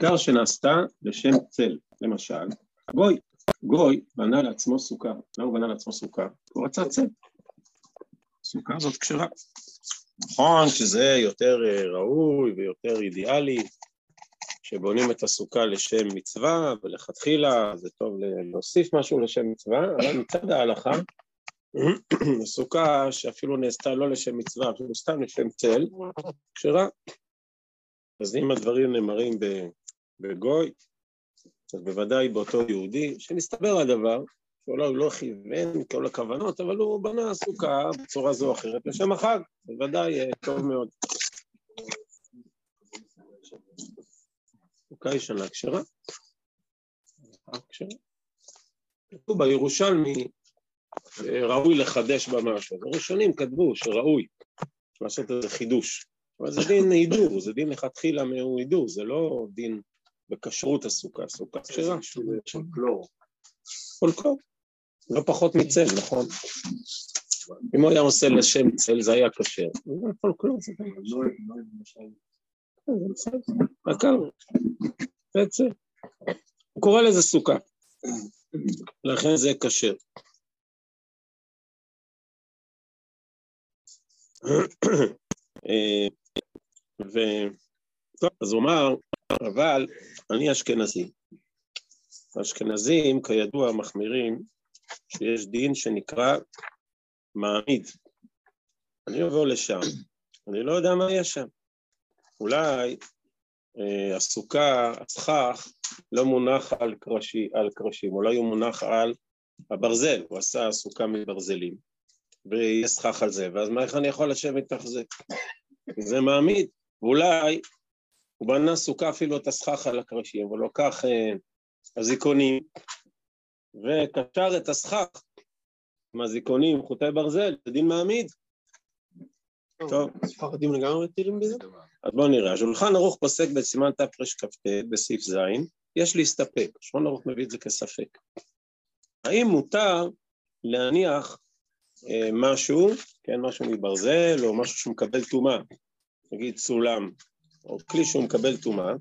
בעיקר שנעשתה לשם צל, למשל, גוי, גוי בנה לעצמו סוכה, למה הוא בנה לעצמו סוכה? הוא רצה צל. סוכה זאת כשרה. נכון שזה יותר אה, ראוי ויותר אידיאלי, שבונים את הסוכה לשם מצווה, ולכתחילה זה טוב להוסיף משהו לשם מצווה, אבל מצד ההלכה, סוכה שאפילו נעשתה לא לשם מצווה, אפילו סתם לשם צל, כשרה. אז אם הדברים נאמרים בגוי, אז בוודאי באותו יהודי, שנסתבר הדבר, שאולי לא כיוון כל הכוונות, אבל הוא בנה סוכה בצורה זו או אחרת לשם החג, בוודאי אה, טוב מאוד. סוכה ישנה כשרה. כתוב בירושלמי, ראוי לחדש בה משהו. הראשונים כתבו שראוי לעשות איזה חידוש. אבל זה דין הידור, זה דין לכתחילה הוא הידור, זה לא דין בכשרות הסוכה, סוכה כשרה. פולקלור. פולקלור. לא פחות מצל, נכון. אם הוא היה עושה לשם צל זה היה כשר. פולקלור זה זה הוא קורא לזה סוכה. לכן זה כשר. אה, ו... טוב, אז הוא אמר, אבל אני אשכנזי. האשכנזים, כידוע, מחמירים שיש דין שנקרא מעמיד. אני אבוא לשם, אני לא יודע מה יש שם. אולי אה, הסוכה, הסכך, לא מונח על, קרשי, על קרשים, אולי הוא מונח על הברזל, הוא עשה סוכה מברזלים, ויש סכך על זה, ואז מה, איך אני יכול לשבת מתח זה? זה מעמיד, ואולי הוא בנה סוכה אפילו את הסכך על הקרשים, הוא לוקח אה, אזיקונים וקשר את הסכך עם אזיקונים, חוטי ברזל, דין מעמיד. טוב. ספרדים לגמרי מטילים בזה? אז בואו נראה, השולחן ערוך פוסק בסימן תרכ"ט בסעיף ז', יש להסתפק, השולחן ערוך מביא את זה כספק. האם מותר להניח אה, משהו, כן, משהו מברזל, או משהו שמקבל טומאה, נגיד סולם, או כלי שהוא מקבל טומאה,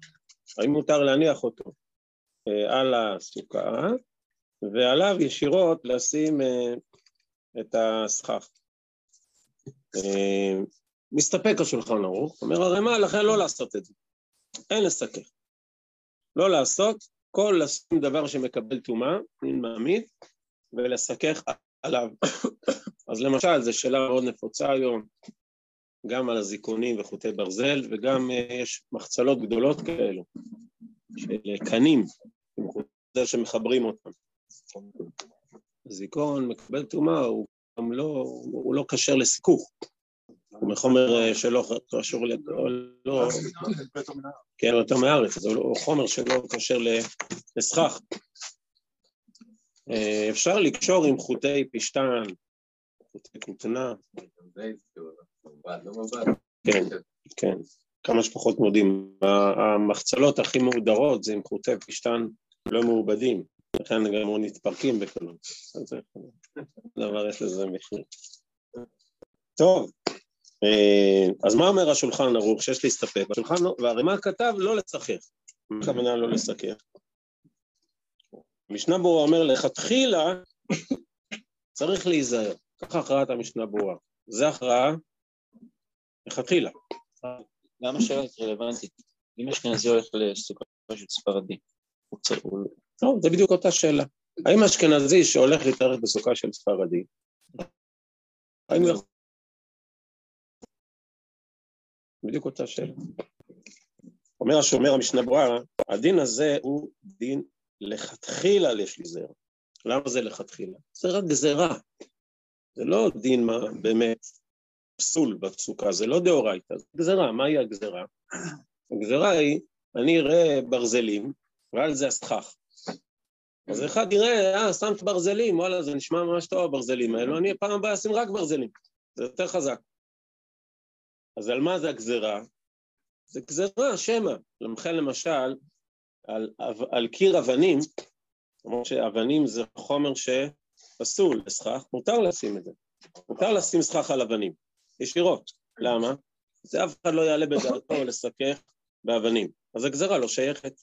האם מותר להניח אותו אה, על הסוכה, ועליו ישירות לשים אה, את הסכך. אה, מסתפק השולחן ערוך, אומר הרמ"א, לכן לא לעשות את זה. אין לסכך. לא לעשות, כל לשים דבר שמקבל טומאה, מין מעמיד, ולסכך עליו. אז למשל, זו שאלה מאוד נפוצה היום, גם על הזיכונים וחוטי ברזל, וגם uh, יש מחצלות גדולות כאלו, של קנים, שמחברים אותם. הזיכרון מקבל טומאה, הוא גם לא, הוא לא כשר לסיכוך. הוא מחומר אה, שלא קשור ל... לא... כן, יותר מהארץ, זה לא חומר שלא קשר לסכך. אה, אפשר לקשור עם חוטי פשטן, חוטי כותנה. כן, כן, כמה שפחות מודים. המחצלות הכי מהודרות זה עם חוטי פשטן לא מעובדים, לכן גם מתפרקים בקלות. דבר יש לזה מחיר. טוב, אה, אז מה אומר השולחן ערוך שיש להסתפק? השולחן, והרימה כתב לא לצחק. מה הכוונה לא לסכך? המשנה ברורה אומר לכתחילה צריך להיזהר. ככה הכרעת המשנה ברורה. זה הכרעה לכתחילה. למה השאלה רלוונטית? אם אשכנזי הולך לסוכה של ספרדי, הוא צריך... לא, זה בדיוק אותה שאלה. האם אשכנזי שהולך להתארח בסוכה של ספרדי, האם הוא יכול... בדיוק אותה שאלה. אומר השומר המשנה ברורה, הדין הזה הוא דין לכתחילה יש לי זרע. למה זה לכתחילה? זה רק גזירה. זה לא דין מה באמת פסול בסוכה, זה לא דאורייתא, זה גזירה. מהי הגזירה? הגזירה היא, אני אראה ברזלים, ועל זה הסכך. אז אחד יראה, אה, שמת ברזלים, וואלה, זה נשמע ממש טוב הברזלים האלו, אני פעם הבאה אשים רק ברזלים, זה יותר חזק. אז על מה זה הגזירה? זה גזירה, שמא. לכן למשל, על, על קיר אבנים, למרות שאבנים זה חומר שפסול לסכך, מותר לשים את זה. מותר לשים סכך על אבנים, ישירות. למה? זה אף אחד לא יעלה בדעתו לסכך באבנים. אז הגזרה לא שייכת.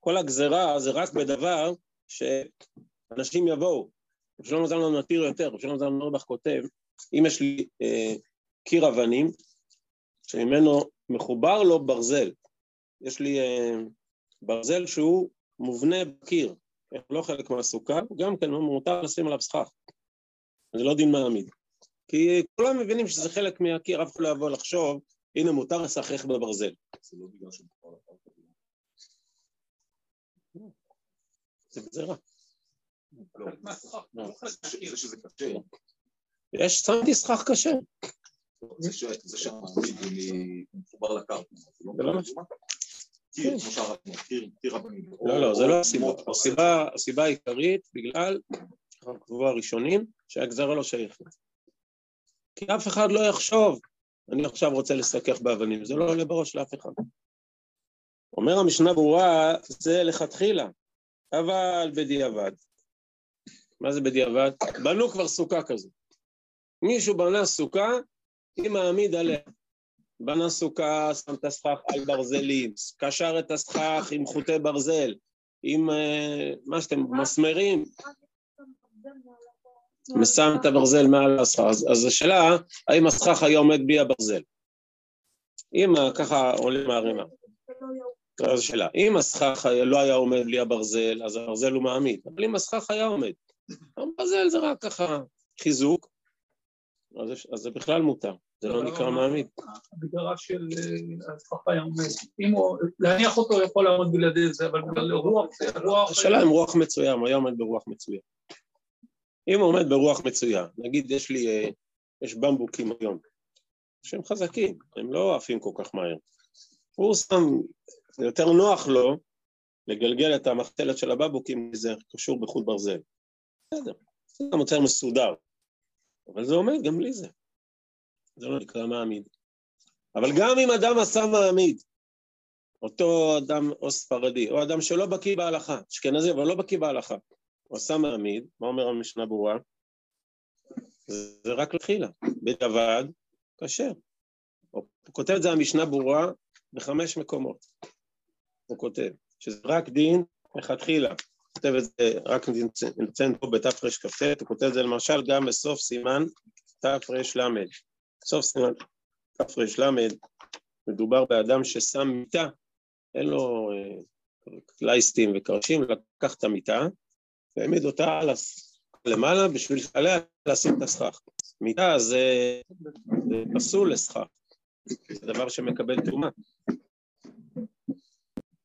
כל הגזרה זה רק בדבר שאנשים יבואו. שלום זלמן מתיר יותר, שלום זלמן נורבך כותב, אם יש לי אה, קיר אבנים, שממנו מחובר לו ברזל, יש לי אה, ברזל שהוא מובנה בקיר, לא חלק מהסוכה, גם כן מותר לשים עליו סכך, זה לא דין מעמיד. כי כולם מבינים שזה חלק מהקיר, אף אחד לא יבוא לחשוב, הנה מותר לשחק בברזל. זה לא בגלל זה גזירה. יש, שמתי סכך קשה. זה שהמעמיד מחובר לקרקע. לא, לא, זה לא הסיבה. הסיבה העיקרית בגלל, קבוע הראשונים, שהגזרה לא שייכת. כי אף אחד לא יחשוב, אני עכשיו רוצה לסכך באבנים, זה לא עולה בראש לאף אחד. אומר המשנה ברורה, זה לכתחילה, אבל בדיעבד. מה זה בדיעבד? בנו כבר סוכה כזו. מישהו בנה סוכה, היא מעמיד עליה. בנה סוכה, שם את הסכך על ברזלים, קשר את הסכך עם חוטי ברזל, עם אה, מה שאתם, מסמרים, ושם את הברזל מעל הסכך. אז, אז השאלה, האם הסכך היה עומד בלי הברזל? אם ככה עולה מהרימה. זו השאלה. אם הסכך לא היה עומד בלי הברזל, אז הברזל הוא מעמיד, אבל אם הסכך היה עומד, הברזל זה רק ככה חיזוק, אז, אז זה בכלל מותר. זה לא נקרא מעמיד. הגדרה של הסכך היה עומד. אם הוא, להניח אותו יכול לעמוד בלעדי זה, אבל בגלל רוח, רוח... השאלה אם רוח מצוין, הוא היה עומד ברוח מצוין. אם הוא עומד ברוח מצוין, נגיד יש לי, אה, יש במבוקים היום, שהם חזקים, הם לא עפים כל כך מהר. הוא שם, יותר נוח לו לגלגל את המחתלת של הבמבוקים, כי זה קשור בחוט ברזל. בסדר, זה מוצר מסודר, אבל זה עומד גם בלי זה. זה לא נקרא מעמיד. אבל גם אם אדם עשה מעמיד, אותו אדם או ספרדי, או אדם שלא בקיא בהלכה, אשכנזי אבל לא בקיא בהלכה, הוא עשה מעמיד, מה אומר המשנה ברורה? זה רק לתחילה, בדבד, כשר. הוא כותב את זה המשנה ברורה בחמש מקומות. הוא כותב שזה רק דין לכתחילה. כותב את זה, רק נציין פה בתרכ"ט, הוא כותב את זה למשל גם בסוף סימן תר"ל. סוף סימן תר"ל מדובר באדם ששם מיטה, אין לו אה, קלייסטים וקרשים, לקח את המיטה והעמיד אותה על למעלה בשביל שעליה לשים את הסכך. מיטה זה, זה פסול לסכך, זה דבר שמקבל תרומה.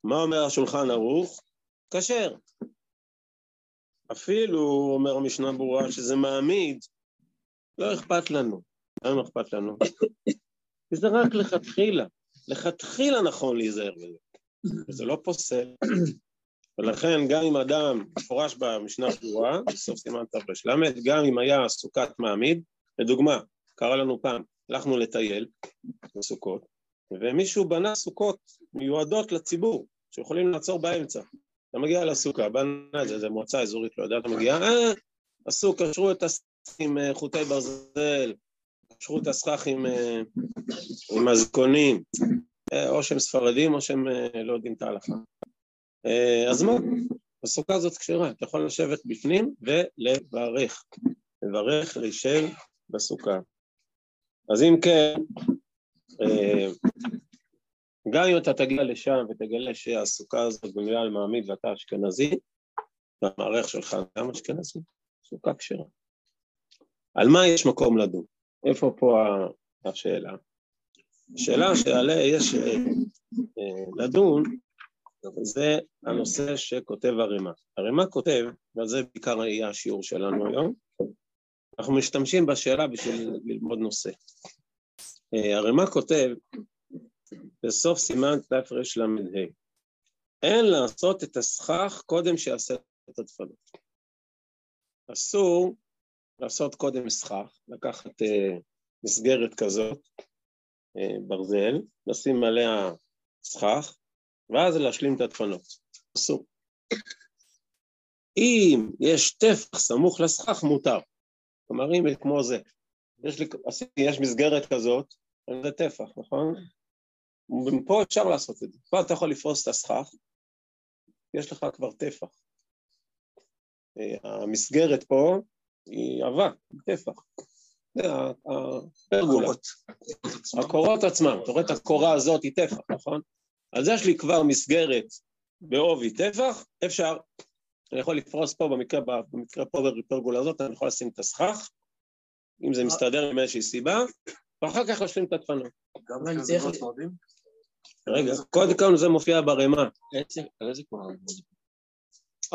מה אומר השולחן ערוך? כשר. אפילו, אומר המשנה ברורה, שזה מעמיד, לא אכפת לנו. למה אכפת לנו? כי זה רק לכתחילה. לכתחילה נכון להיזהר בזה. וזה לא פוסל. ולכן גם אם אדם מפורש במשנה ברורה, בסוף סימן תר"ל, גם אם היה סוכת מעמיד, לדוגמה, קרה לנו פעם, הלכנו לטייל בסוכות, ומישהו בנה סוכות מיועדות לציבור, שיכולים לעצור באמצע. אתה מגיע לסוכה, בנה את זה, זו מועצה אזורית, לא יודע, אתה מגיע, אה, עשו, קשרו את הסכך עם אה, חוטי ברזל, קשרו את הסכך עם, אה, עם הזקונים, אה, או שהם ספרדים או שהם לא יודעים את ההלכה. אז מה? הסוכה הזאת כשרה, אתה יכול לשבת בפנים ולברך, לברך, להישב בסוכה. אז אם כן, גם אם אתה תגיע לשם ותגלה שהסוכה הזאת בנויה על מעמיד ואתה אשכנזי, והמערך שלך גם אשכנזי, סוכה כשרה. על מה יש מקום לדון? איפה פה השאלה? השאלה שעליה יש אה, אה, לדון זה הנושא שכותב הרימה. הרימה כותב, ועל זה בעיקר יהיה השיעור שלנו היום, אנחנו משתמשים בשאלה בשביל ללמוד נושא. אה, הרימה כותב בסוף סימן תרל"ה, אין לעשות את הסכך קודם שיעשה את הדפנות. אסור לעשות קודם סכך, לקחת uh, מסגרת כזאת, uh, ברזל, לשים עליה סכך, ואז להשלים את הדפנות. אסור. אם יש טפח סמוך לסכך, מותר. כלומר, אם כמו זה, יש, לי, יש מסגרת כזאת, זה טפח, נכון? פה אפשר לעשות את זה. פה אתה יכול לפרוס את הסכך, יש לך כבר טפח. אה, המסגרת פה היא עבה, טפח. זה הפרגולה. הקורות עצמם, אתה רואה את הקורה הזאת היא טפח, נכון? אז יש לי כבר מסגרת בעובי טפח, אפשר, אני יכול לפרוס פה במקרה, במקרה פה בפרגולה הזאת, אני יכול לשים את הסכך, אם זה מסתדר עם איזושהי סיבה, ואחר כך להשלים את הדפנות. גם לא צמדים? רגע, קודם כל זה מופיע ברימה, איזה- על איזה קורה?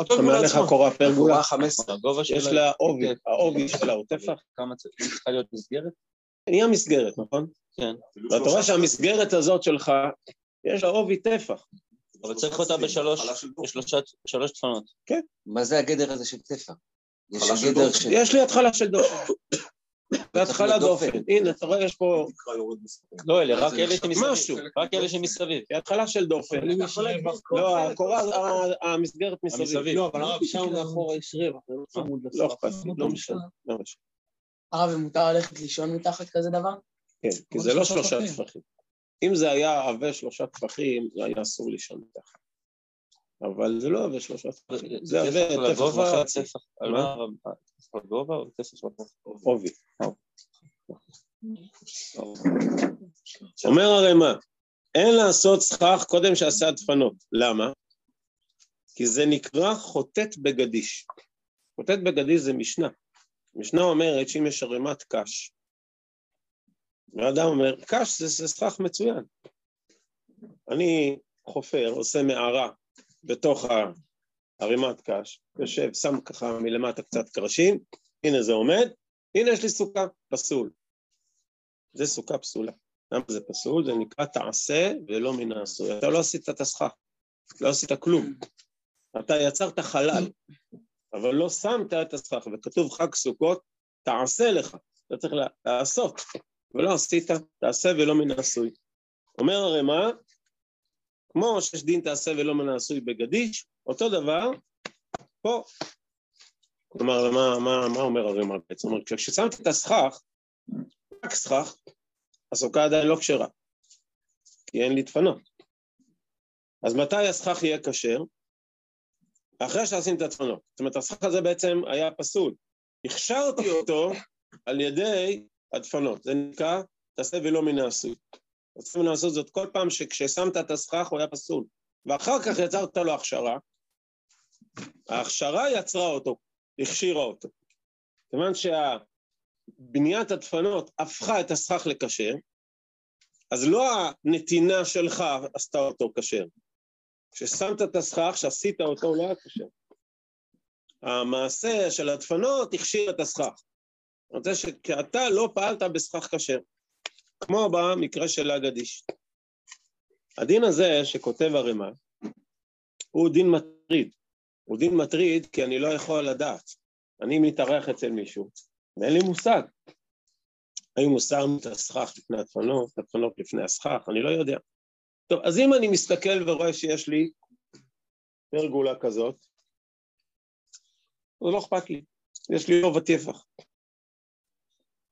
אתה מעלה לך קורה פרגולה, קורה 15. הגובה יש שלה... לה עובי, העובי שלה הוא טפח, כמה צריך? צריכה להיות מסגרת? נהיה מסגרת, נכון? כן. ואתה רואה שהמסגרת הזאת שלך, יש לה עובי טפח. אבל צריך אותה בשלוש, שלוש דפנות. מה זה הגדר הזה של טפח? יש התחלה גדר. של... יש לי התחלה של דופן. זה התחלת דופן. הנה, אתה רואה, יש פה... לא אלה, רק אלה שמסביב. משהו. רק אלה שמסביב. היא התחלה של דופן. לא, הקורה, ה- המסגרת מסביב. לא, אבל הרב שם מאחורה יש רווח, לא צמוד לא. אכפת לי, לא משנה. לא משנה. הרב, ומותר ללכת לישון מתחת כזה דבר? כן, כי זה לא שלושה טפחים. אם זה היה עבה שלושה טפחים, זה היה אסור לישון מתחת. אבל זה לא עבה שלושה טפחים. זה עבה טפח וחצי. מה? מה? טפח לגובה או טפח לגובה? עובי. אומר הרמ"א, אין לעשות סכך קודם שעשה דפנות. למה? כי זה נקרא חוטאת בגדיש. חוטאת בגדיש זה משנה. משנה אומרת שאם יש ערימת קש, ואדם אומר, קש זה, סכך מצוין. אני חופר, עושה מערה בתוך הערימת קש, יושב, שם ככה מלמטה קצת קרשים, הנה זה עומד, הנה יש לי סוכה, פסול. זה סוכה פסולה. למה זה פסול? זה נקרא תעשה ולא מן העשוי. אתה לא עשית את הסכך, לא עשית כלום. אתה יצרת חלל, אבל לא שמת את הסכך, וכתוב חג סוכות, תעשה לך. אתה צריך לעשות, ולא עשית, תעשה ולא מן העשוי. אומר הרמ"א, כמו שיש דין תעשה ולא מן העשוי בגדיש, אותו דבר, פה. כלומר, מה, מה, מה אומר הרמ"א בעצם? אומר, כששמתי את הסכך, רק סכך, הסוכה עדיין לא כשרה, כי אין לי דפנות. אז מתי הסכך יהיה כשר? אחרי שעשינו את הדפנות. זאת אומרת, הסכך הזה בעצם היה פסול. הכשרתי אותו על ידי הדפנות. זה נקרא תעשה ולא מן העשוי. תעשה ולא לעשות זאת כל פעם שכששמת את הסכך הוא היה פסול. ואחר כך יצרת לו הכשרה, ההכשרה יצרה אותו, הכשירה אותו. כיוון שבניית הדפנות הפכה את הסכך לכשר, אז לא הנתינה שלך עשתה אותו כשר. כששמת את הסכך, שעשית אותו, הוא לא היה כשר. המעשה של הדפנות הכשיר את הסכך. רוצה שאתה לא פעלת בסכך כשר, כמו במקרה של הגדיש. הדין הזה שכותב הרמ"א, הוא דין מטריד. הוא דין מטריד כי אני לא יכול לדעת. אני מתארח אצל מישהו, ואין לי מושג. האם הוא שם את הסכך לפני הדפנות, הדפנות לפני הסכך, אני לא יודע. טוב, אז אם אני מסתכל ורואה שיש לי פרגולה כזאת, זה לא אכפת לי, יש לי רוב הטפח.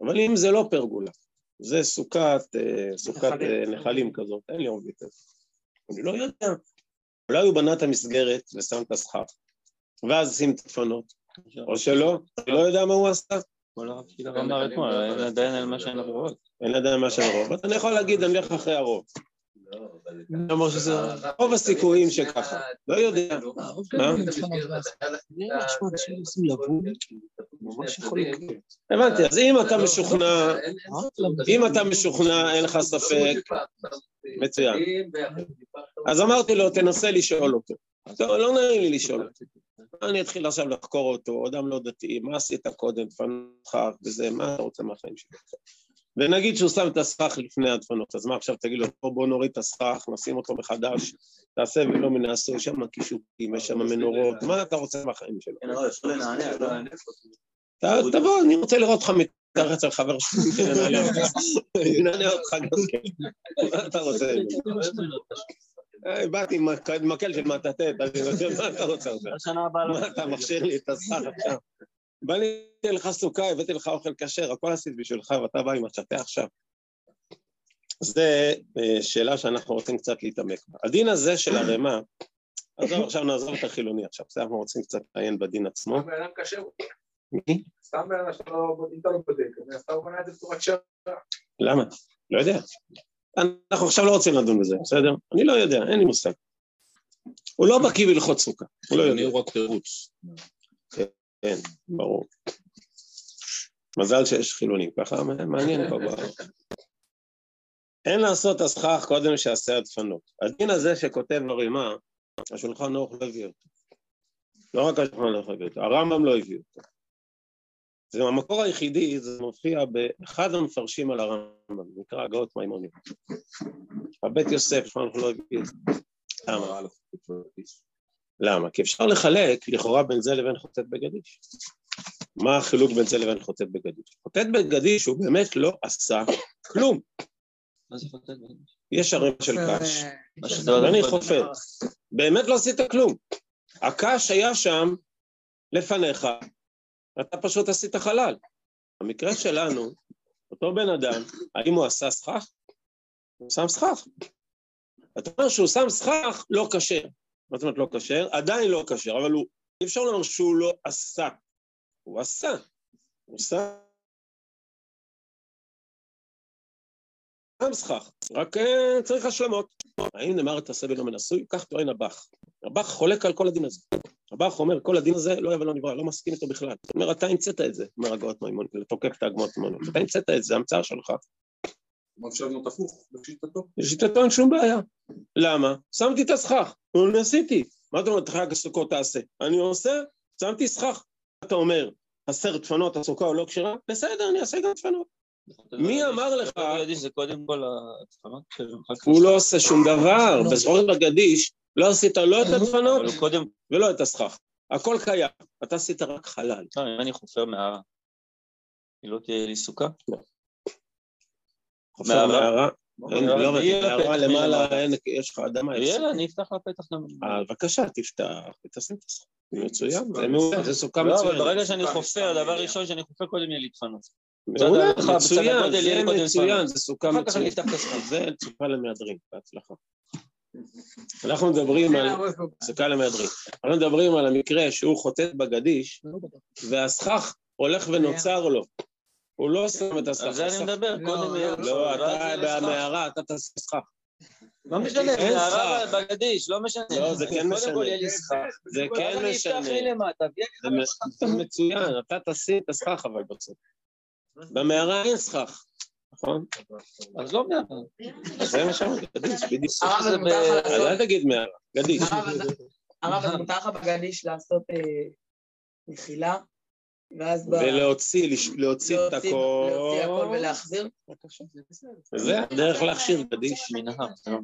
אבל אם זה לא פרגולה, זה סוכת, אה, סוכת אה, נחלים כזאת, אין לי הטפח. אני לא יודע. אולי הוא בנה את המסגרת ושם את הסכך, ואז שים את הדפנות, או שלא, אני לא יודע מה הוא עשה. כל הרב שילר אמר אתמול, אין עדיין על מה שאין לראות. אין עדיין מה שאני רוב, אז אני יכול להגיד, אני אלך אחרי הרוב. אני אומר שזה... רוב הסיכויים שככה, לא יודע. יכול לקרות. הבנתי, אז אם אתה משוכנע, אם אתה משוכנע, אין לך ספק, מצוין. אז אמרתי לו, תנסה לשאול אותו. טוב, לא נעים לי לשאול אותו. אני אתחיל עכשיו לחקור אותו, אדם לא דתי, מה עשית קודם, דפנותך וזה, מה אתה רוצה מהחיים שלי? ונגיד שהוא שם את הסכך לפני הדפנות, אז מה עכשיו תגיד לו, בוא, בוא נוריד את הסכך, נשים אותו מחדש, תעשה ולא העשוי, יש שם קישוטים, יש שם מנורות, מה אתה רוצה מהחיים שלו? ת- תבוא, אני רוצה לראות אותך מתאר אצל חבר שלי, נעלה אותך. נעלה אותך גם כן. מה אתה רוצה? באתי עם מק- מקל של מטאטא, אני יודע, מה אתה רוצה לא... מה אתה מכשיר לי את הסכך עכשיו? בניתי לך סוכה, הבאתי לך אוכל כשר, הכל עשית בשבילך, ואתה בא עם מטאטא עכשיו. זה אה, שאלה שאנחנו רוצים קצת להתעמק בה. הדין הזה של ערימה, עזוב, עכשיו נעזוב את החילוני עכשיו, בסדר, אנחנו רוצים קצת לעיין בדין עצמו. בן אדם קשה, מי? סתם בן אדם שלא אם אתה לא בודק, בצורת שעה. למה? לא יודע. אנחנו עכשיו לא רוצים לדון בזה, בסדר? אני לא יודע, אין לי מושג. הוא לא בקיא בהלכות סוכה, הוא לא יודע. אני הוא רק תירוץ. כן, ברור. מזל שיש חילונים, ככה מעניין פה. אין לעשות הסכך קודם שיעשה הדפנות. הדין הזה שכותב ברימה, השולחן ערוך לא הביא אותו. לא רק השולחן ערוך הביא אותו, הרמב"ם לא הביא אותו. זה המקור היחידי, זה מופיע באחד המפרשים על הרמב"ם, נקרא הגאות מימוניות. הבית יוסף, שולחן ערוך לא הביא את זה. למה? למה? כי אפשר לחלק לכאורה בין זה לבין חוטאת בגדיש. מה החילוק בין זה לבין חוטאת בגדיש? חוטאת בגדיש הוא באמת לא עשה כלום. מה זה חוטא? יש ערימה של קש, קודם. חופר. באמת לא עשית כלום. הקש היה שם לפניך, אתה פשוט עשית חלל. במקרה שלנו, אותו בן אדם, האם הוא עשה סכך? הוא שם סכך. אתה אומר שהוא שם סכך, לא כשר. מה זאת אומרת לא כשר? עדיין לא כשר, אבל הוא, אי אפשר לומר שהוא לא עשה. הוא עשה. הוא שם שם סכך, רק אה, צריך השלמות. האם נאמר את הסבל לא מנשוי? כך טוען הבח. הבח חולק על כל הדין הזה. הבח אומר, כל הדין הזה לא היה ולא נברא, לא מסכים איתו בכלל. הוא אומר, אתה המצאת את זה, אומר הגאות מימון, לתוקף את הגמות מימון. אתה המצאת את זה המצאה שלך. מה אפשר לבנות הפוך, לשיטתו? לשיטתו אין שום בעיה. למה? שמתי את הסכך, אני עשיתי. מה אתה אומר, את חג הסוכות תעשה? אני עושה, שמתי סכך. אתה אומר, חסר דפנות, הסוכה או לא כשרה? בסדר, אני אעשה גם דפנות. מי אמר לך- בגדיש זה קודם כל הדפנות. הוא לא עושה שום דבר, בסחורת בגדיש לא עשית לא את הדפנות ולא את הסכך. הכל קיים, אתה עשית רק חלל. לא, אם אני חופר מערה, היא לא תהיה לי סוכה? לא, ויהיה לה מערה פתח למעלה, מלמעלה. אין, יש לך אדמה. יש יאללה, אני אפתח לה פתח גם. אה, בבקשה, תפתח ותשים את הסכך. מצוין, זה מעולה, זה סוכה לא, אבל. ברגע שאני חופר, דבר ראשון שאני חופר קודם יהיה לי דפנות. מעולה, מצוין, זה מצוין. זה סוכה אחר כך אני. אפתח את הסכך. זה סוכה למהדרין, בהצלחה. אנחנו מדברים על סוכה למהדרין. אנחנו מדברים על המקרה שהוא חוטאת בגדיש, והסכך הולך ונוצר לו. הוא לא שם את הסכך. על זה אני מדבר, לא, קודם לא. לא, אתה לי סכך. במערה, אתה תעשה סכך. לא משנה, מערה. בגדיש, לא משנה. לא, זה כן משנה. קודם כל יהיה לי סכך. זה כן משנה. זה מצוין, אתה תשים את הסכך אבל בסוף. במערה אין סכך, נכון? אז לא מערה. זה מה שאמרתי, גדיש, בדיוק. אז אל תגיד מערה, גדיש. הרב, אז- מותר לך בגדיש לעשות אה, מחילה, ואז ב- ולהוציא לש- להוציא את הכל. להוציא הכל ולהחזיר? זה הדרך להכשיר. מנהר. זה לא-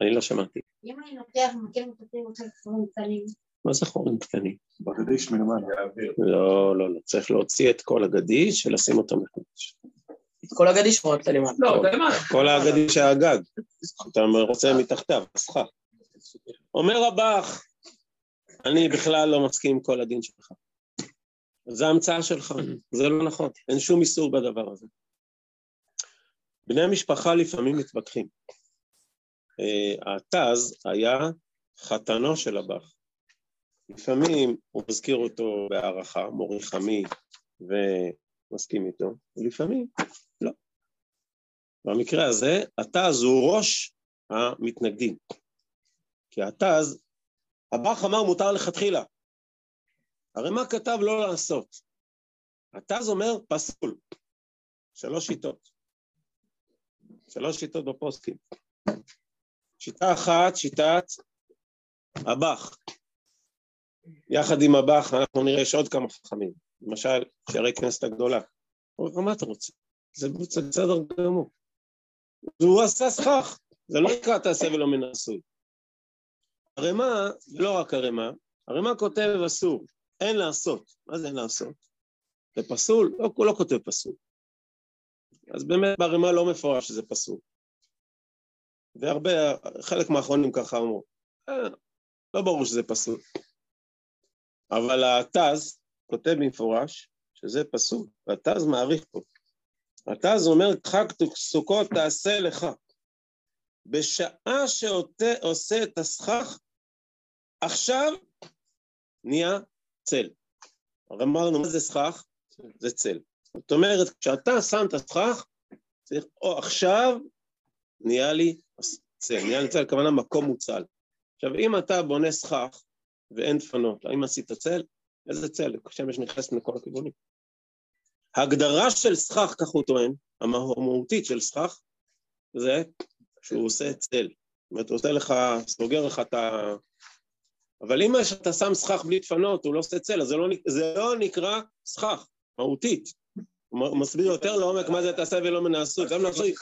אני לא שמעתי. אם אני לוקח ומכיר מטפלים עכשיו חורים קטנים, מה זה חורים קטנים? בגדיש מלמעלה. לא, לא, לא. צריך להוציא את כל הגדיש ולשים אותו מחדש. את כל הגדיש או רק למטה? לא, אתה למעלה. כל הגדיש הגג. אתה רוצה מתחתיו, הסכך. אומר הבח, אני בכלל לא מסכים עם כל הדין שלך. זה המצאה שלך, זה לא נכון, אין שום איסור בדבר הזה. בני משפחה לפעמים מתווכחים. אה, התז היה חתנו של הבח. לפעמים הוא מזכיר אותו בהערכה, מורי חמי, ומסכים איתו, ולפעמים לא. במקרה הזה, התז הוא ראש המתנגדים. כי התז, הבח אמר מותר לכתחילה. הרי מה כתב לא לעשות? התז אומר פסול. שלוש שיטות. שלוש שיטות בפוסקים. שיטה אחת, שיטת הבח. יחד עם הבח אנחנו נראה שיש עוד כמה חכמים. למשל, שערי כנסת הגדולה. הוא אומר, מה אתה רוצה? זה בסדר גמור. והוא עשה סכך, זה לא נקרא תעשה ולא מן העשוי. ערימה, לא רק ערימה, ערימה כותב אסור, אין לעשות. מה זה אין לעשות? זה פסול? לא, הוא לא כותב פסול. אז באמת בערימה לא מפורש שזה פסול. והרבה, חלק מהאחרונים ככה אמרו, אה, לא ברור שזה פסול. אבל התז כותב במפורש שזה פסול, והתז מעריך פה. זה אומר, חג סוכות תעשה לך. בשעה שעושה את הסכך, עכשיו נהיה צל. הרי אמרנו, מה זה סכך? זה צל. זאת אומרת, כשאתה שם את הסכך, צריך, או עכשיו נהיה לי צל. נהיה לי צל, הכוונה מקום מוצל. עכשיו, אם אתה בונה סכך ואין דפנות, האם עשית צל? איזה צל? השמש נכנסת מכל הכיוונים. ההגדרה של סכך, כך הוא טוען, המהותית של סכך, זה שהוא עושה צל. זאת אומרת, הוא עושה לך, סוגר לך את ה... אבל אם אתה שם סכך בלי דפנות, הוא לא עושה צל, אז זה לא, זה לא נקרא סכך, מהותית. הוא מסביר יותר לעומק מה זה תעשה ולא מנעשו. גם לעשוי...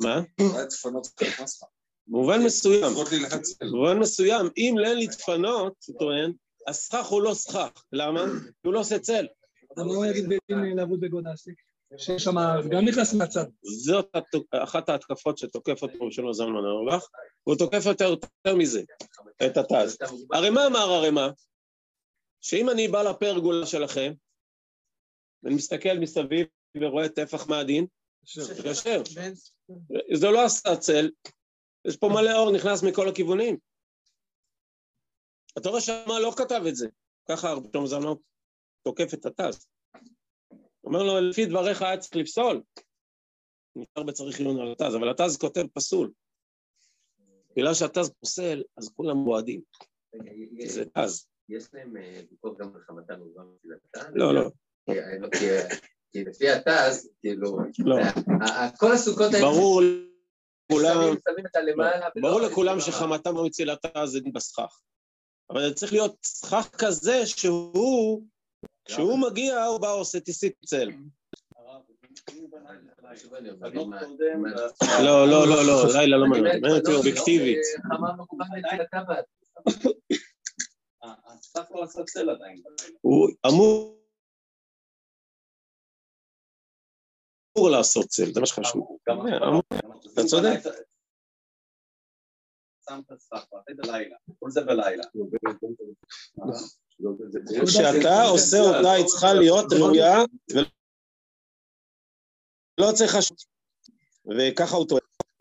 מה? במובן מסוים, במובן מסוים, אם אין לי דפנות, הוא טוען, הסכך הוא לא סכך. למה? כי הוא לא עושה צל. מה הוא יגיד בדין לעבוד בגודסק? שיש שם, גם נכנס מהצד. זאת אחת ההתקפות שתוקף אותו שלמה זלמן אורבך, והוא תוקף יותר, יותר מזה, את התז. הרי מה אמר הרי מה? שאם אני בא לפרגולה שלכם, ואני מסתכל מסביב ורואה טפח מהדין, יושב. זה לא עשה צל, יש פה מלא אור נכנס מכל הכיוונים. רואה שמה לא כתב את זה, ככה שלמה זלמן תוקף את התז. אומר לו, לפי דבריך היה צריך לפסול. נשאר בצריך עיון על התז, אבל התז כותב פסול. בגלל שהתז פוסל, אז כולם מועדים. זה תז. יש להם ויכוח גם בחמתן וגם בתפילתן? לא, לא. כי לפי התז, כאילו, לא. כל הסוכות האלה... ברור לכולם. ברור לכולם שחמתם ומצילתה זה דין בסכך. אבל זה צריך להיות סכך כזה שהוא, כשהוא מגיע, הוא בא עושה טיסית צל. לא, לא, לא, לא, לילה לא מעניין, מעניין אותי אובייקטיבית. הסף לא עשה צל עדיין. הוא אמור לעשות צל, זה מה שחשוב. אתה צודק. שם את הסף, עשית לילה, כל זה בלילה. כשאתה עושה אותה, היא צריכה להיות ראויה, ולא צריך חשוב. וככה הוא טועה.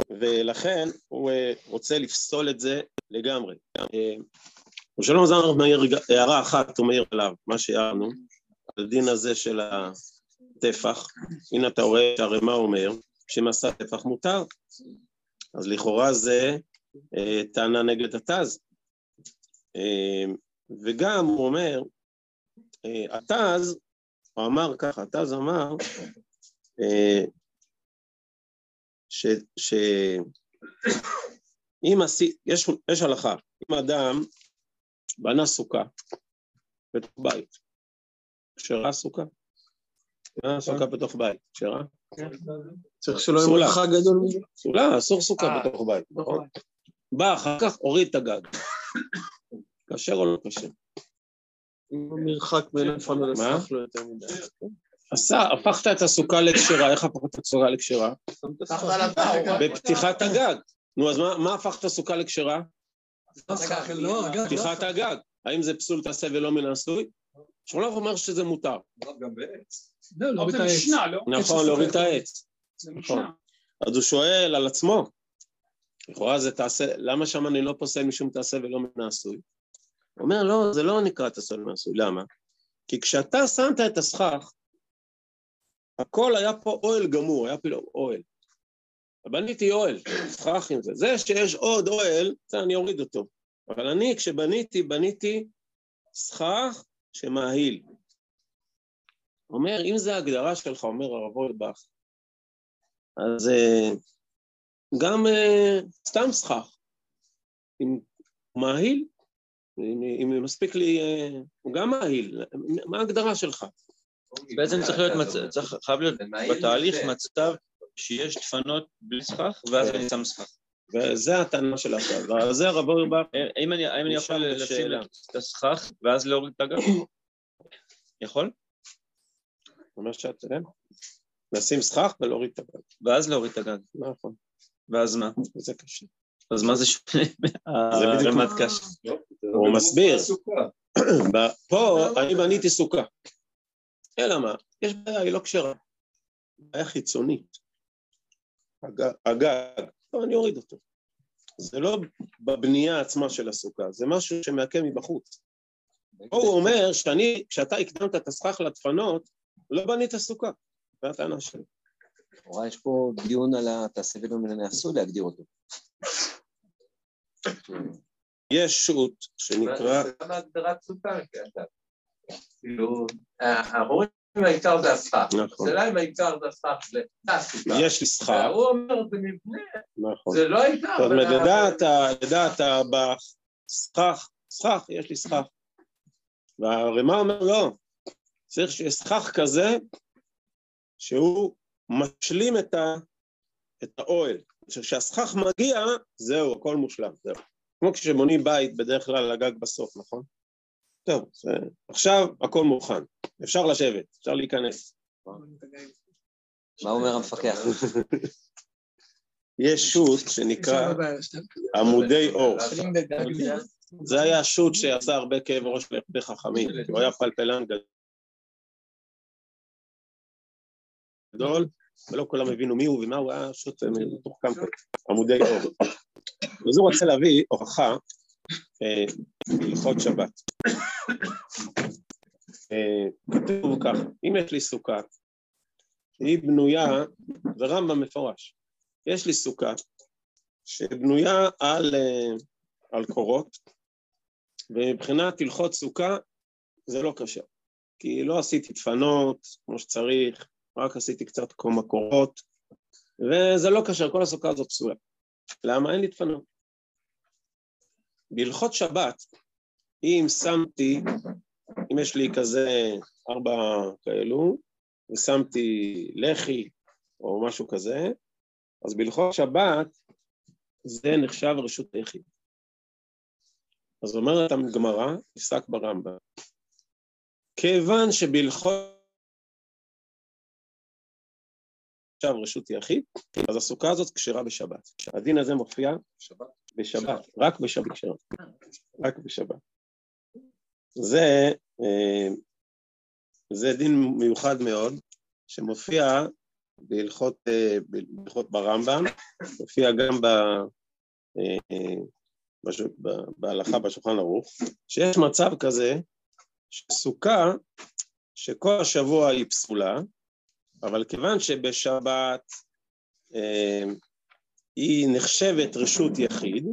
ולכן הוא רוצה לפסול את זה לגמרי. ושלום זמר מעיר הערה אחת, הוא מעיר עליו, מה שהערנו, על הדין הזה של הטפח. הנה אתה רואה שהרי מה אומר? שמסע טפח מותר. אז לכאורה זה אה, טענה נגד התז. אה, וגם הוא אומר, אה, התז, הוא אמר ככה, התז אמר, ש... ש... אם עשי, יש, יש הלכה, אם אדם בנה סוכה בתוך בית, כשרה סוכה? בנה סוכה בתוך בית, כשרה? צריך שלא יהיה מרחק גדול מזה. פסולה, אסור סוכה בתוך בית, נכון? בא אחר כך, הוריד את הגג. כשר או לא כשר? אם המרחק בין לפניו לסך לא יותר מדי. עשה, הפכת את הסוכה לכשרה, איך הפכת את הסוכה לכשרה? בפתיחת הגג. נו, אז מה הפכת את הסוכה לכשרה? פתיחת הגג. האם זה פסול תעשה ולא מן העשוי? שמואל אומר שזה מותר. גם בעץ. לא, זה משנה, לא? נכון, להוריד את העץ. נכון. אז הוא שואל על עצמו, לכאורה זה תעשה, למה שם אני לא פוסל משום תעשה ולא מן העשוי? הוא אומר, לא, זה לא נקרא תעשה מן העשוי, למה? כי כשאתה שמת את הסכך, הכל היה פה אוהל גמור, היה פה אוהל. בניתי אוהל, סכך עם זה. זה שיש עוד אוהל, זה אני אוריד אותו. אבל אני, כשבניתי, בניתי סכך שמאהיל. אומר, אם זה ההגדרה שלך, אומר הרב אולבך, אז uh, גם uh, סתם סכך, הוא מאהיל, אם, מספיק לי, הוא גם מאהיל, מה ההגדרה שלך? בעצם צריך להיות, מצ... צריך, חייב להיות בתהליך מצב שיש דפנות בלי סכך, ואז אני שם סכך. וזה הטענה של עכשיו, ועל זה הרב אורבך, האם אני האם אני יכול לשים. את הסכך ואז להוריד את הגב? יכול? אומר שאת, כן? לשים סכך ולהוריד את הגג. ואז להוריד את הגג. נכון, ואז מה? זה קשה. אז מה זה שונה בדיוק. מהרמת קש? הוא מסביר, פה אני בניתי סוכה. אלא מה? יש בעיה, היא לא כשרה. בעיה חיצונית. הגג, לא, אני אוריד אותו. זה לא בבנייה עצמה של הסוכה, זה משהו שמעקם מבחוץ. פה הוא אומר שאני, כשאתה הקדמת את הסכך לדפנות, לא בנית סוכה. זו הטענה שלי. לכאורה יש פה דיון על התעשה ולא מן הנעשו להגדיר אותו. יש שו"ת שנקרא, זה גם הגדרת סוכה, כן. כאילו, ההורים העיקר זה הסכך. נכון. השאלה אם העיקר זה הסכך זה הסוכה. יש לי שכר, והוא אומר זה מבנה, נכון. זה לא העיקר. זאת אומרת, לדעת, לדעת בסכך, סכך, יש לי סכך. והרמ"א אומר לא, צריך שיהיה סכך כזה שהוא משלים את האוהל. כשהסכך מגיע, זהו, הכל מושלם, זהו. כמו כשבונים בית, בדרך כלל הגג בסוף, נכון? טוב, זה, עכשיו הכל מוכן, אפשר לשבת, אפשר להיכנס. מה אומר המפקח? יש שו"ת שנקרא עמודי אור. זה היה שו"ת שעשה הרבה כאב ראש לכדי חכמים, הוא היה פלפלן גדול, ולא כולם הבינו מי הוא ומה הוא היה שו"ת מתוחכם כזה, עמודי אור. אז הוא רוצה להביא הוכחה אה, בהלכות שבת. אה, כתוב ככה, אם יש לי סוכה, שהיא בנויה, זה רמב"ם מפורש, יש לי סוכה שבנויה על, אה, על קורות, ומבחינת הלכות סוכה זה לא קשה, כי לא עשיתי דפנות כמו שצריך, רק עשיתי קצת מקורות, וזה לא קשה, כל הסוכה הזאת פסולה. למה? אין לי דפנות. בהלכות שבת, אם שמתי, אם יש לי כזה ארבע כאלו, ושמתי לחי או משהו כזה, אז בהלכות שבת זה נחשב רשות היחיד. אז אומרת הגמרא, נפסק ברמב"ם, כיוון שבהלכות עכשיו רשות יחיד, אז הסוכה הזאת כשרה בשבת. הדין הזה מופיע בשבת, רק בשבת כשרה, רק בשבת. זה, אה, זה דין מיוחד מאוד, שמופיע בהלכות, אה, בהלכות ברמב"ם, מופיע גם אה, ב- בהלכה בשולחן ערוך, שיש מצב כזה שסוכה שכל השבוע היא פסולה, אבל כיוון שבשבת אה, היא נחשבת רשות יחיד,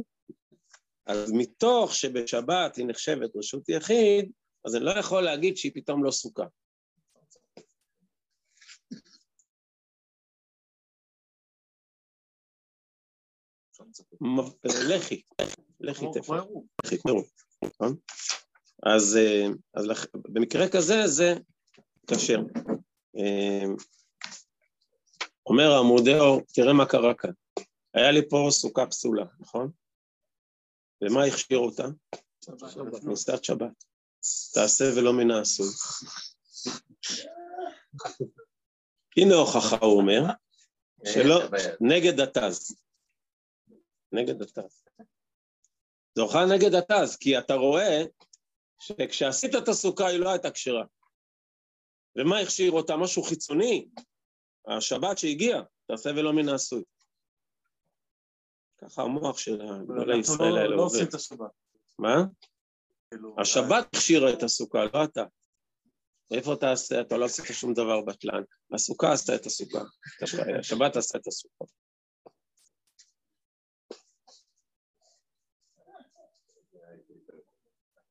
אז מתוך שבשבת היא נחשבת רשות יחיד, אז אני לא יכול להגיד שהיא פתאום לא סוכה. לחי, לחי תפר? אז, אה, במקרה כזה זה כשר. אומר עמודי אור, תראה מה קרה כאן. היה לי פה סוכה פסולה, נכון? ומה הכשיר אותה? כניסת שבת. תעשה ולא מן העשוי. הנה הוכחה, הוא אומר, שלא, נגד התז. נגד התז. זה הוכחה נגד התז, כי אתה רואה שכשעשית את הסוכה היא לא הייתה כשרה. ומה הכשיר אותה? משהו חיצוני. השבת שהגיעה, תעשה ולא מן העשוי. ככה המוח של גדולי ישראל האלה לא עובד. עושים את השבת. מה? כאילו, השבת הכשירה את הסוכה, לא אתה. איפה אתה עושה? אתה לא עשית שום דבר בטלן. הסוכה עשתה את הסוכה. השבת עשתה את הסוכה.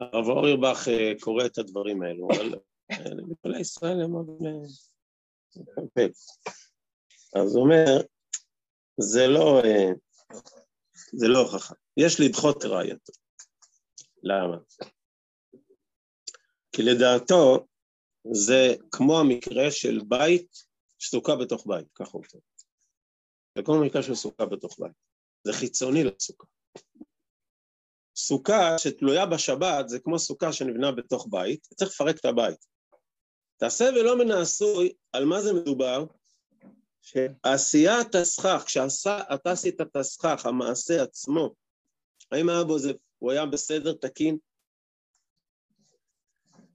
הרב אורירבך אה, קורא את הדברים האלו, אבל אה, גדולי ישראל הם עוד... אה. אז הוא אומר, זה לא, אה, זה לא הוכחה. יש לדחות ראייתו. למה? כי לדעתו זה כמו המקרה של בית, סוכה בתוך בית, ככה הוא כותב. זה כמו המקרה של סוכה בתוך בית. זה חיצוני לסוכה. סוכה שתלויה בשבת זה כמו סוכה שנבנה בתוך בית, צריך לפרק את הבית. תעשה ולא מן העשוי, על מה זה מדובר? שעשיית הסכך, כשאתה עשית את הסכך, המעשה עצמו, האם היה בו זה, הוא היה בסדר, תקין?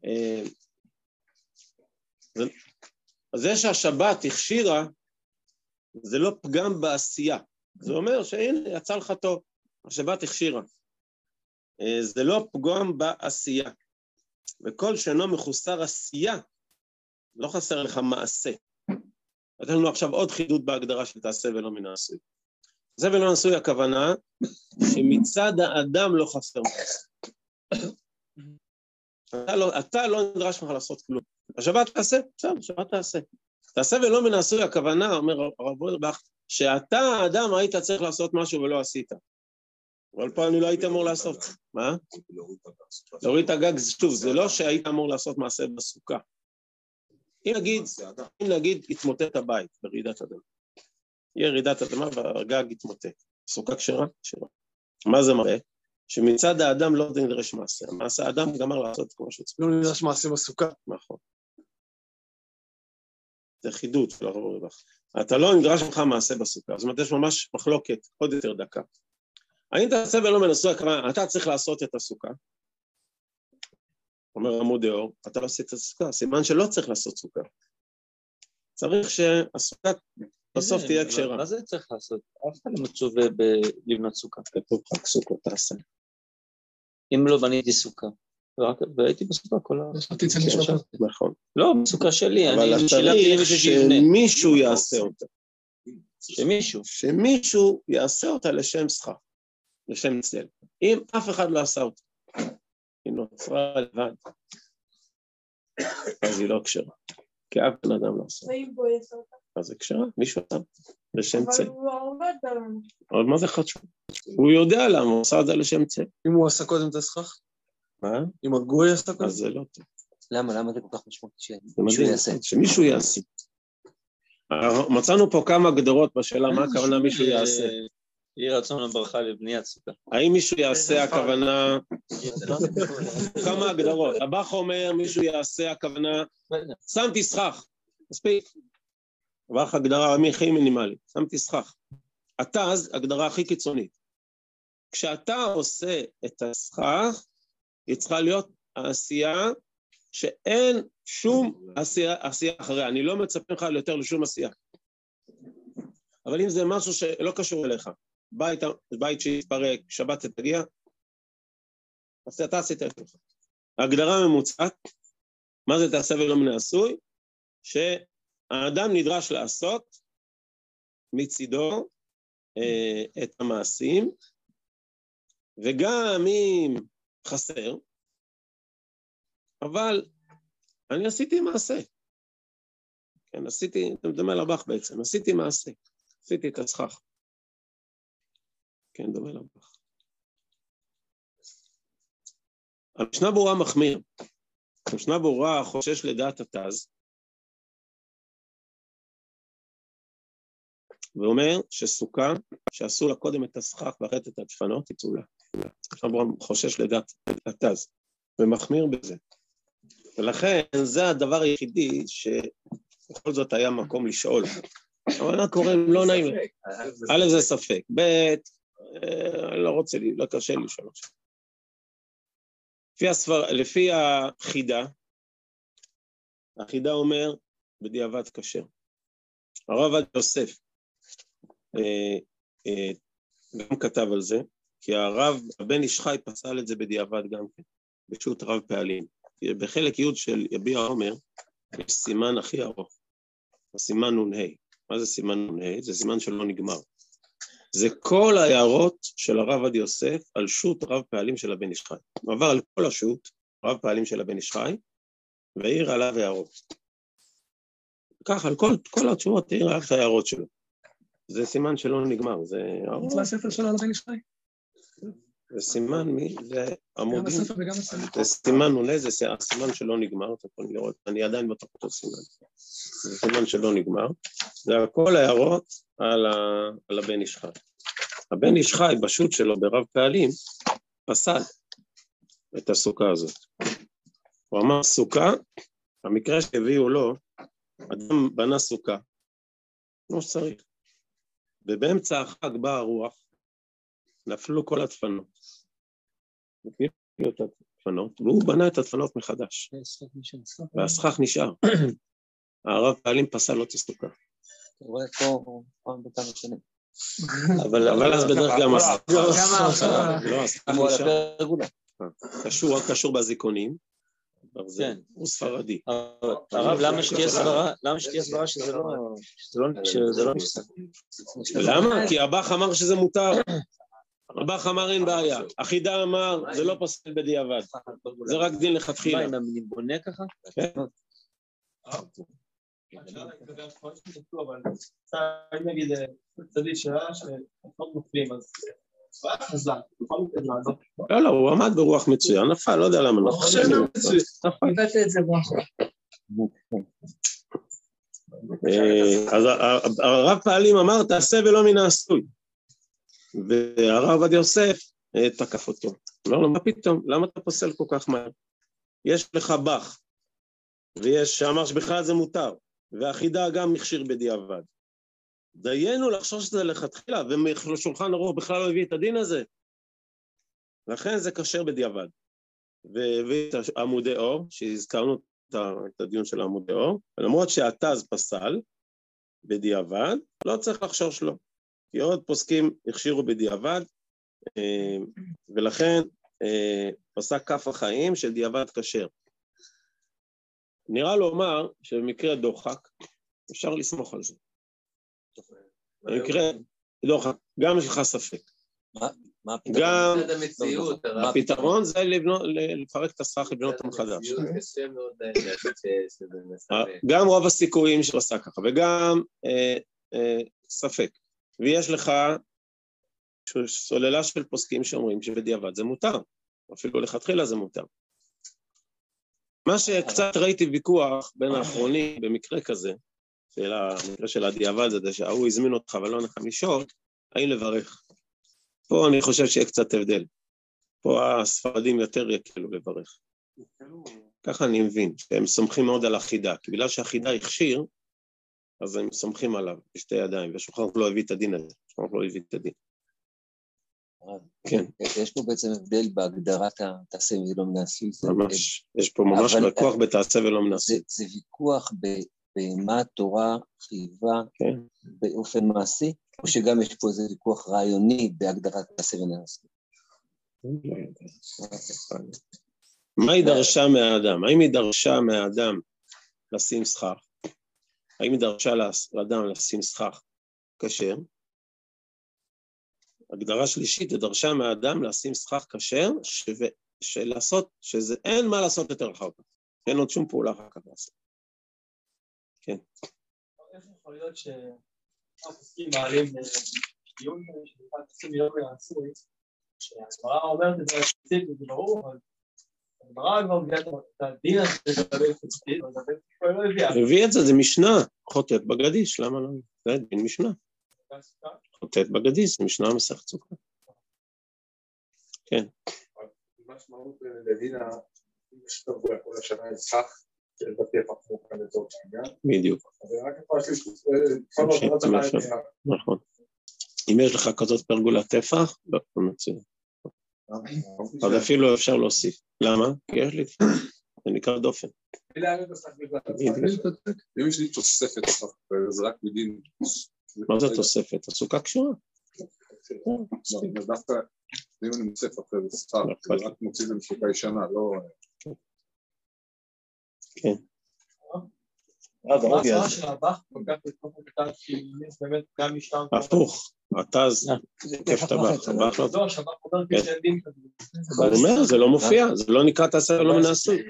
אה, אז זה שהשבת הכשירה, זה לא פגם בעשייה. זה אומר שהנה, יצא לך טוב, השבת הכשירה. אה, זה לא פגם בעשייה. וכל שאינו מחוסר עשייה, לא חסר לך מעשה. נתן לנו עכשיו עוד חידוד בהגדרה של תעשה ולא מן העשוי. תעשה ולא נשוי הכוונה שמצד האדם לא חסר מעשה. אתה לא, אתה לא נדרש ממך לעשות כלום. השבת תעשה, בסדר, השבת תעשה. תעשה ולא מן העשוי הכוונה, אומר הרב אורבך, שאתה האדם היית צריך לעשות משהו ולא עשית. אבל פה אני לא הייתי אמור לעשות. מה? להוריד את הגג, שוב, זה לא שהיית אמור לעשות מעשה בסוכה. אם נגיד, אם נגיד התמוטט הבית ברעידת אדמה, יהיה רעידת אדמה והגג יתמוטט, סוכה כשרה? כשרה. מה זה מראה? שמצד האדם לא נדרש מעשה, מעשה האדם גמר לעשות כמו שצריך. לא נדרש מעשה בסוכה. נכון. זה חידוד של הרב רווח. אתה לא נדרש ממך מעשה בסוכה, זאת אומרת יש ממש מחלוקת עוד יותר דקה. האם תעשה ולא מנסו אתה צריך לעשות את הסוכה, אומר עמוד דאור, אתה לא עושה את הסוכה, סימן שלא צריך לעשות סוכה. צריך שהסוכה בסוף תהיה כשרה. מה זה צריך לעשות? אף אחד לא מצווה לבנות סוכה. כתוב חג סוכות תעשה. אם לא בניתי סוכה. והייתי בסוכה כל ה... נכון. לא, בסוכה שלי, אבל אני שילמתי צריך למישהו שיבנה. שמישהו יעשה אותה. שמישהו. שמישהו יעשה אותה לשם שכר, לשם צל. אם אף אחד לא עשה אותה, נוצרה לבד, אז היא לא כשרה. כי אף בן אדם לא עשה. ואם בו יעשה אותה. אז זה כשרה, מישהו עשה לשם אבל צל. הוא עובד עלינו. אבל מה זה חשוב? הוא יודע למה, הוא עשה את זה לשם צל. אם הוא עשה קודם את הסכך? מה? אם הגוי עשה קודם? אז זה לא טוב. למה? למה זה כל כך משמעותי שמישהו יעשה? שמישהו יעשה. מצאנו פה כמה הגדרות בשאלה מה הכוונה מישהו יעשה. יהי רצון הברכה לבניית סוכה. האם מישהו יעשה הכוונה... כמה הגדרות. הבח אומר מישהו יעשה הכוונה... שמתי סכך, מספיק. הבח הגדרה הכי מינימלית, שמתי סכך. אתה אז הגדרה הכי קיצונית. כשאתה עושה את הסכך, היא צריכה להיות העשייה שאין שום עשייה, עשייה אחריה. אני לא מצפה ממך יותר לשום עשייה. אבל אם זה משהו שלא קשור אליך, בית, בית שהתפרק, שבת תגיע, אז אתה עשית את שלך. ההגדרה ממוצעת, מה זה תעשה ולא מן העשוי? שהאדם נדרש לעשות מצידו אה, את המעשים, וגם אם חסר, אבל אני עשיתי מעשה. כן, עשיתי, אתה מדמה לבח בעצם, עשיתי מעשה, עשיתי את הסכך. כן, דומה לבח. המשנה ברורה מחמיר. המשנה ברורה חושש לדעת התז, ואומר שסוכה, שעשו לה קודם את הסכך ואחרי את הדפנות, היא צולה. המשנה ברורה חושש לדעת התז, ומחמיר בזה. ולכן זה הדבר היחידי שבכל זאת היה מקום לשאול. אבל מה קורה אם לא נעים? א' זה ספק, ב', לא רוצה, לא קשה לי לשאול עכשיו. לפי, הסבר, לפי החידה, החידה אומר בדיעבד כשר. הרב עד יוסף אה, אה, גם כתב על זה, כי הרב, הבן איש חי פסל את זה בדיעבד גם כן, בשו"ת רב פעלים. בחלק י' של יביע עומר יש סימן הכי ארוך, הסימן נ"ה. מה זה סימן נ"ה? זה סימן שלא נגמר. זה כל ההערות של הרב עד יוסף על שו"ת רב פעלים של הבן איש חי. הוא עבר על כל השו"ת, רב פעלים של הבן איש חי, והעיר עליו הערות. ככה, על כל, כל התשובות העיר עליו את ההערות שלו. זה סימן שלא נגמר, זה... זה הספר שלו על הבן איש חי. זה סימן, מי? זה עמודים. זה סימן עולה, זה הסימן שלא נגמר, אתה יכול לראות, אני עדיין בתוך אותו סימן. זה סימן שלא נגמר. זה הכל הערות על, ה, על הבן איש חי. הבן איש חי, בשו"ת שלו ברב פעלים, פסל את הסוכה הזאת. הוא אמר סוכה, המקרה שהביאו לו, אדם בנה סוכה, כמו שצריך. ובאמצע החג באה הרוח, נפלו כל הדפנות. נפלו את הדפנות, והוא בנה את הדפנות מחדש, והסכך נשאר. הרב פעלים פסל לו את הסוכה. אתה רואה פה פעם בכמה שנים. אבל אבל אז בדרך גם. לא, נשאר. הפרגולה. קשור, קשור באזיקונים. כן. הוא ספרדי. הרב, למה שתהיה סברה, למה שתהיה סברה שזה לא, שזה לא, שזה לא נפסק? למה? כי הבח אמר שזה מותר. הבח אמר אין בעיה. החידה אמר זה לא פוסל בדיעבד. זה רק דין מה, לכתחילה. אם אני בונה ככה? אבל אם נגיד צדיק נופלים, אז לעזור. לא, לא, הוא עמד ברוח מצוין, נפל, לא יודע למה נפל. אה, אז הרב פעלים אמר, תעשה ולא מן העשוי. והרב עובדיה יוסף אה, תקף אותו. אמר לו, מה פתאום? למה אתה פוסל כל כך מהר? יש לך בח, ויש שאמר שבכלל זה מותר, והחידה גם מכשיר בדיעבד. דיינו לחשוב שזה לכתחילה, ושולחן ערוך בכלל לא הביא את הדין הזה. לכן זה כשר בדיעבד. והביא את עמודי אור, שהזכרנו את את הדיון של עמודי אור, ולמרות שהתז פסל בדיעבד, לא צריך לחשוש לו. כי עוד פוסקים הכשירו בדיעבד, אה, ולכן אה, פסק כף החיים של דיעבד כשר. נראה לומר שבמקרה דוחק, אפשר לסמוך על זה. במקרה דוחק, גם יש לך ספק. מה הפתרון? גם. הפתרון זה לפרק את הסכך לבנות אותם מחדש. מספק. גם רוב הסיכויים שהוא עשה ככה, וגם אה, אה, ספק. ויש לך סוללה של פוסקים שאומרים שבדיעבד זה מותר, אפילו לכתחילה זה מותר. מה שקצת ראיתי ויכוח בין האחרונים במקרה כזה, של המקרה של הדיעבד הזה, שההוא הזמין אותך ולא נתן לשאול, האם לברך. פה אני חושב שיהיה קצת הבדל. פה הספרדים יותר יקלו לברך. ככה אני מבין, שהם סומכים מאוד על החידה, כי בגלל שהחידה הכשיר, אז הם סומכים עליו בשתי ידיים, ושולחן לא הביא את הדין הזה, שולחן לא הביא את הדין. כן. יש פה בעצם הבדל בהגדרת התעשה ולא. זה- ממש, יש פה ממש לקוח בתעשה ולא זה, מנסה. זה ויכוח במה התורה חייבה כן. באופן מעשי, או שגם יש פה איזה ויכוח רעיוני בהגדרת תעשה ונעשה. מה היא דרשה מהאדם? האם היא דרשה מהאדם לשים סכך? האם היא דרשה לאדם לשים סכך כשר? הגדרה שלישית, דרשה מהאדם לשים סכך כשר, שו- שלעשות, שזה אין מה לעשות יותר אחר כך. אין עוד שום פעולה אחר כך לעשות. איך יכול להיות שהפוסקים מעלים אה, דיון שנקרא פוסקים יום העשוי, שהגמרא אומרת את זה ספציפית, זה ברור, אבל הגמרא כבר מביאה את הדין הזה לגבי ספציפית, אבל זה כבר לא הביאה. הביא את זה, זה משנה, חוטאת בגדיש, למה לא? זה דין משנה. חוטאת בגדיש, זה משנה. משמעות לדינה, יש כל השנה של פחמו כאן לצורך העניין, בדיוק, לא. צריך נכון. אם יש לך כזאת פרגולה טפח, לא, זה מצוין. אז אפילו אפשר להוסיף. למה? כי יש לי, זה נקרא דופן. אם יש לי תוספת, זה רק בדין. מה זה תוספת? הסוכה קשורה. לא, דווקא, אם אני מוסף אחרי זה שכר, זה רק מוציא את זה מסוכה ישנה, לא... מה ההצעה של הבח כל כך לתקוף את הכתב, באמת גם משטר... הפוך, כיף טבח לא לא, שהבח אומר כשאין דין כזה. הוא אומר, זה לא מופיע, זה לא נקרא תעשה ולא מן העשוי.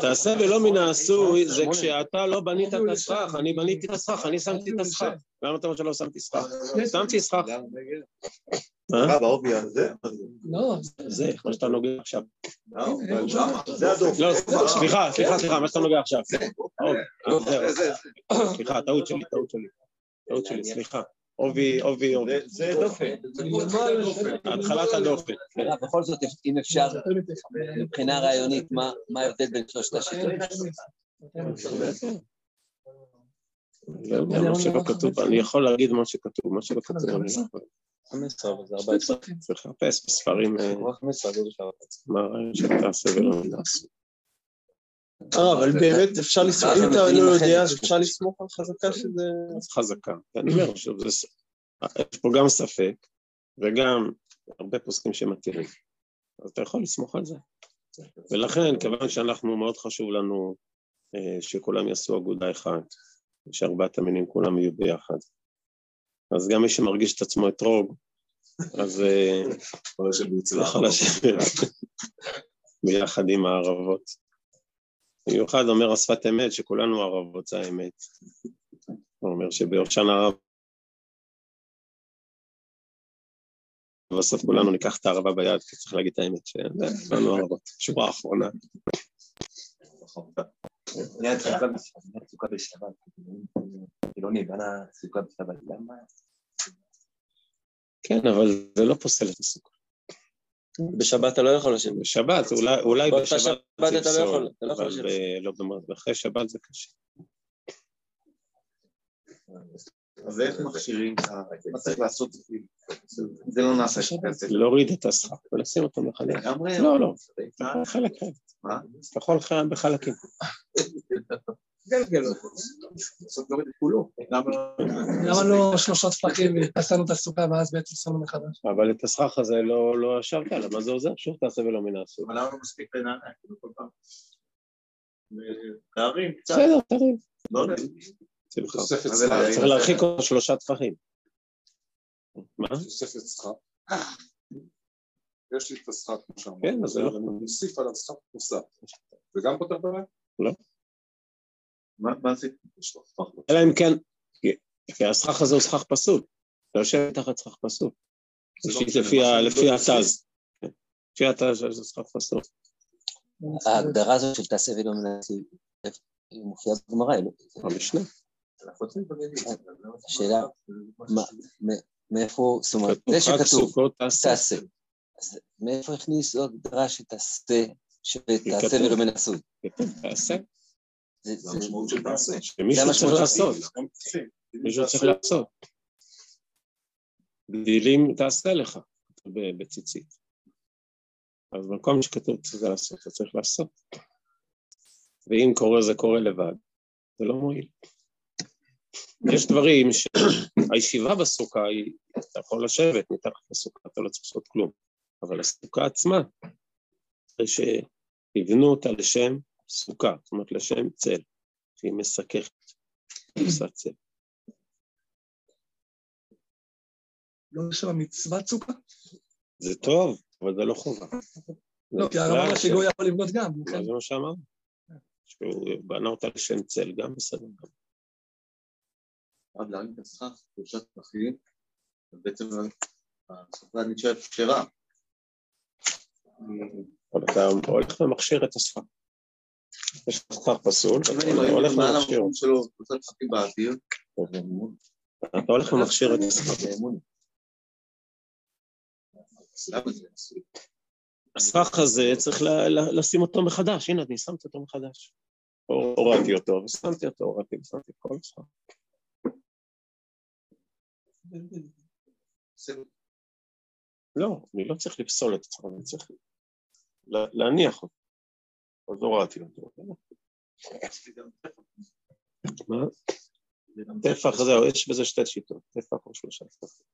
תעשה ולא מן העשוי זה כשאתה לא בנית את הסכך, אני בניתי את הסכך, אני שמתי את הסכך. למה אתה אומר שלא שמתי סכך? שמתי סכך. מה? לא, זה, מה שאתה נוגע עכשיו. זה הדופן. לא, סליחה, סליחה, סליחה, מה שאתה נוגע עכשיו. אה. סליחה, טעות שלי, טעות שלי. טעות שלי, סליחה. עובי, עובי, עובי. זה דופן. התחלת הדופן. בכל זאת, אם אפשר, מבחינה רעיונית, מה מה ההבדל בין שלושת השיטות? לא מה שלא כתוב, אני יכול להגיד מה שכתוב, מה שלא כתוב אני לא יכול. 15, אבל זה 14. צריך לחפש בספרים אה, 15, הגודל של 14. מה הרעיון של תעשה ולא נעשה. אה, אבל באמת אפשר לסמוך, אם אתה לא יודע, אז אפשר לסמוך על חזקה שזה... חזקה. אני אומר, עכשיו. יש פה גם ספק, וגם הרבה פוסקים שמתירים. אז אתה יכול לסמוך על זה. ולכן, כיוון שאנחנו, מאוד חשוב לנו אה, שכולם יעשו אגודה אחת, שארבעת המינים כולם יהיו ביחד. אז גם מי שמרגיש את עצמו אתרוג, אז אה, יכול לשבת ביחד עם הערבות. במיוחד אומר השפת אמת שכולנו ערבות זה האמת. הוא אומר שבראשן הרב בסוף כולנו ניקח את הערבה ביד, כי צריך להגיד את האמת, שכולנו ערבות. שורה אחרונה. היה סוכה בשבת, חילוני, בנה סוכה בשבת, למה? כן, אבל זה לא פוסל את הסוכה. בשבת אתה לא יכול לשבת. בשבת, אולי, אולי בשבת שבת אתה לא יכול, אתה לא יכול אבל לשבת. ב- לא במ- אחרי שבת זה קשה. אז איך מכשירים את ה... מה צריך לעשות? זה לא נעשה כזה. להוריד את השכר ולשים אותו מחדש. לגמרי? לא, לא, אתה יכול חלק חלק. מה? אתה יכול חלק בחלקים. גלגל כולו. למה לא שלושה טפחים ועשינו את הסוכה ואז בעצם שמנו מחדש? אבל את הסכך הזה לא לא ישבת עליו, מה זה עוזר? שוב תעשה ולא מן הסוג. אבל למה לא מספיק לנענע? כאילו כל פעם. להרים קצת. בסדר, תרים. לא. צריך להרחיק עוד שלושה טפחים. מה? תוספת שכר. יש לי את השכר כמו שאמרת. כן, אז זה לא- אני מוסיף עליו שכר נוסף. זה גם פותר בעיה? מה מה זה? אלא אם כן, כי- הסכך הזה הוא סכך פסול. אתה יושב תחת סכך פסול. לא לפי- לא התז. כן. לפי התז זה סכך פסול. ההגדרה הזאת של תעשה ולא מנסה, היא מופיעה בגמרא, היא לא? במשנה. השאלה, מה- מ- מאיפה, זאת אומרת, כתוב זה שכתוב, תעשה. מאיפה הכניסו הגדרה שתעשה. ולא מנסוי? כתוב תעשה. זה- המשמעות של תעשה. שמישהו זה צריך לעשות. מישהו צריך לעשות. גדילים תעשה לך, בציצית. אז במקום שכתוב צריך לעשות, אתה צריך לעשות. ואם קורה זה קורה לבד, זה לא מועיל. יש דברים שהישיבה בסוכה היא, אתה יכול לשבת מתחת לסוכה, אתה לא צריך לעשות כלום. אבל הסוכה עצמה, זה שיבנו אותה לשם סוכה, זאת אומרת לשם צל, שהיא מסככת, עושה צל. לא יש שם מצוות סוכה? זה טוב, אבל זה לא חובה. לא, כי הרב אמר בכלל שגוי יכול לבנות גם. כן. זה מה שאמרנו. שהוא בנה אותה לשם צל, גם בסדר. גם. עד להרים את הסכך, שלושה טפחים, ובעצם הסוכה נשארת כשרה. אתה הולך ומכשיר את השפם. יש לך פסול, אתה אני הולך באוויר, אתה הולך ומכשיר את אסור? הסכך הזה צריך לשים אותו מחדש, הנה אני שמתי אותו מחדש. הור- הורדתי אותו ושמתי אותו, הורדתי ושמתי את כל הסכך. לא, אני לא צריך לפסול את עצמי, אני צריך לה- להניח אותו. אז הורדתי אותו. מה? טפח זהו, יש בזה שתי שיטות, טפח או שלושה טפחים.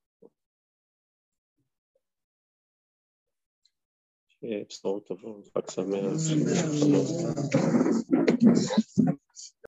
בשורות טובות, חג שמח.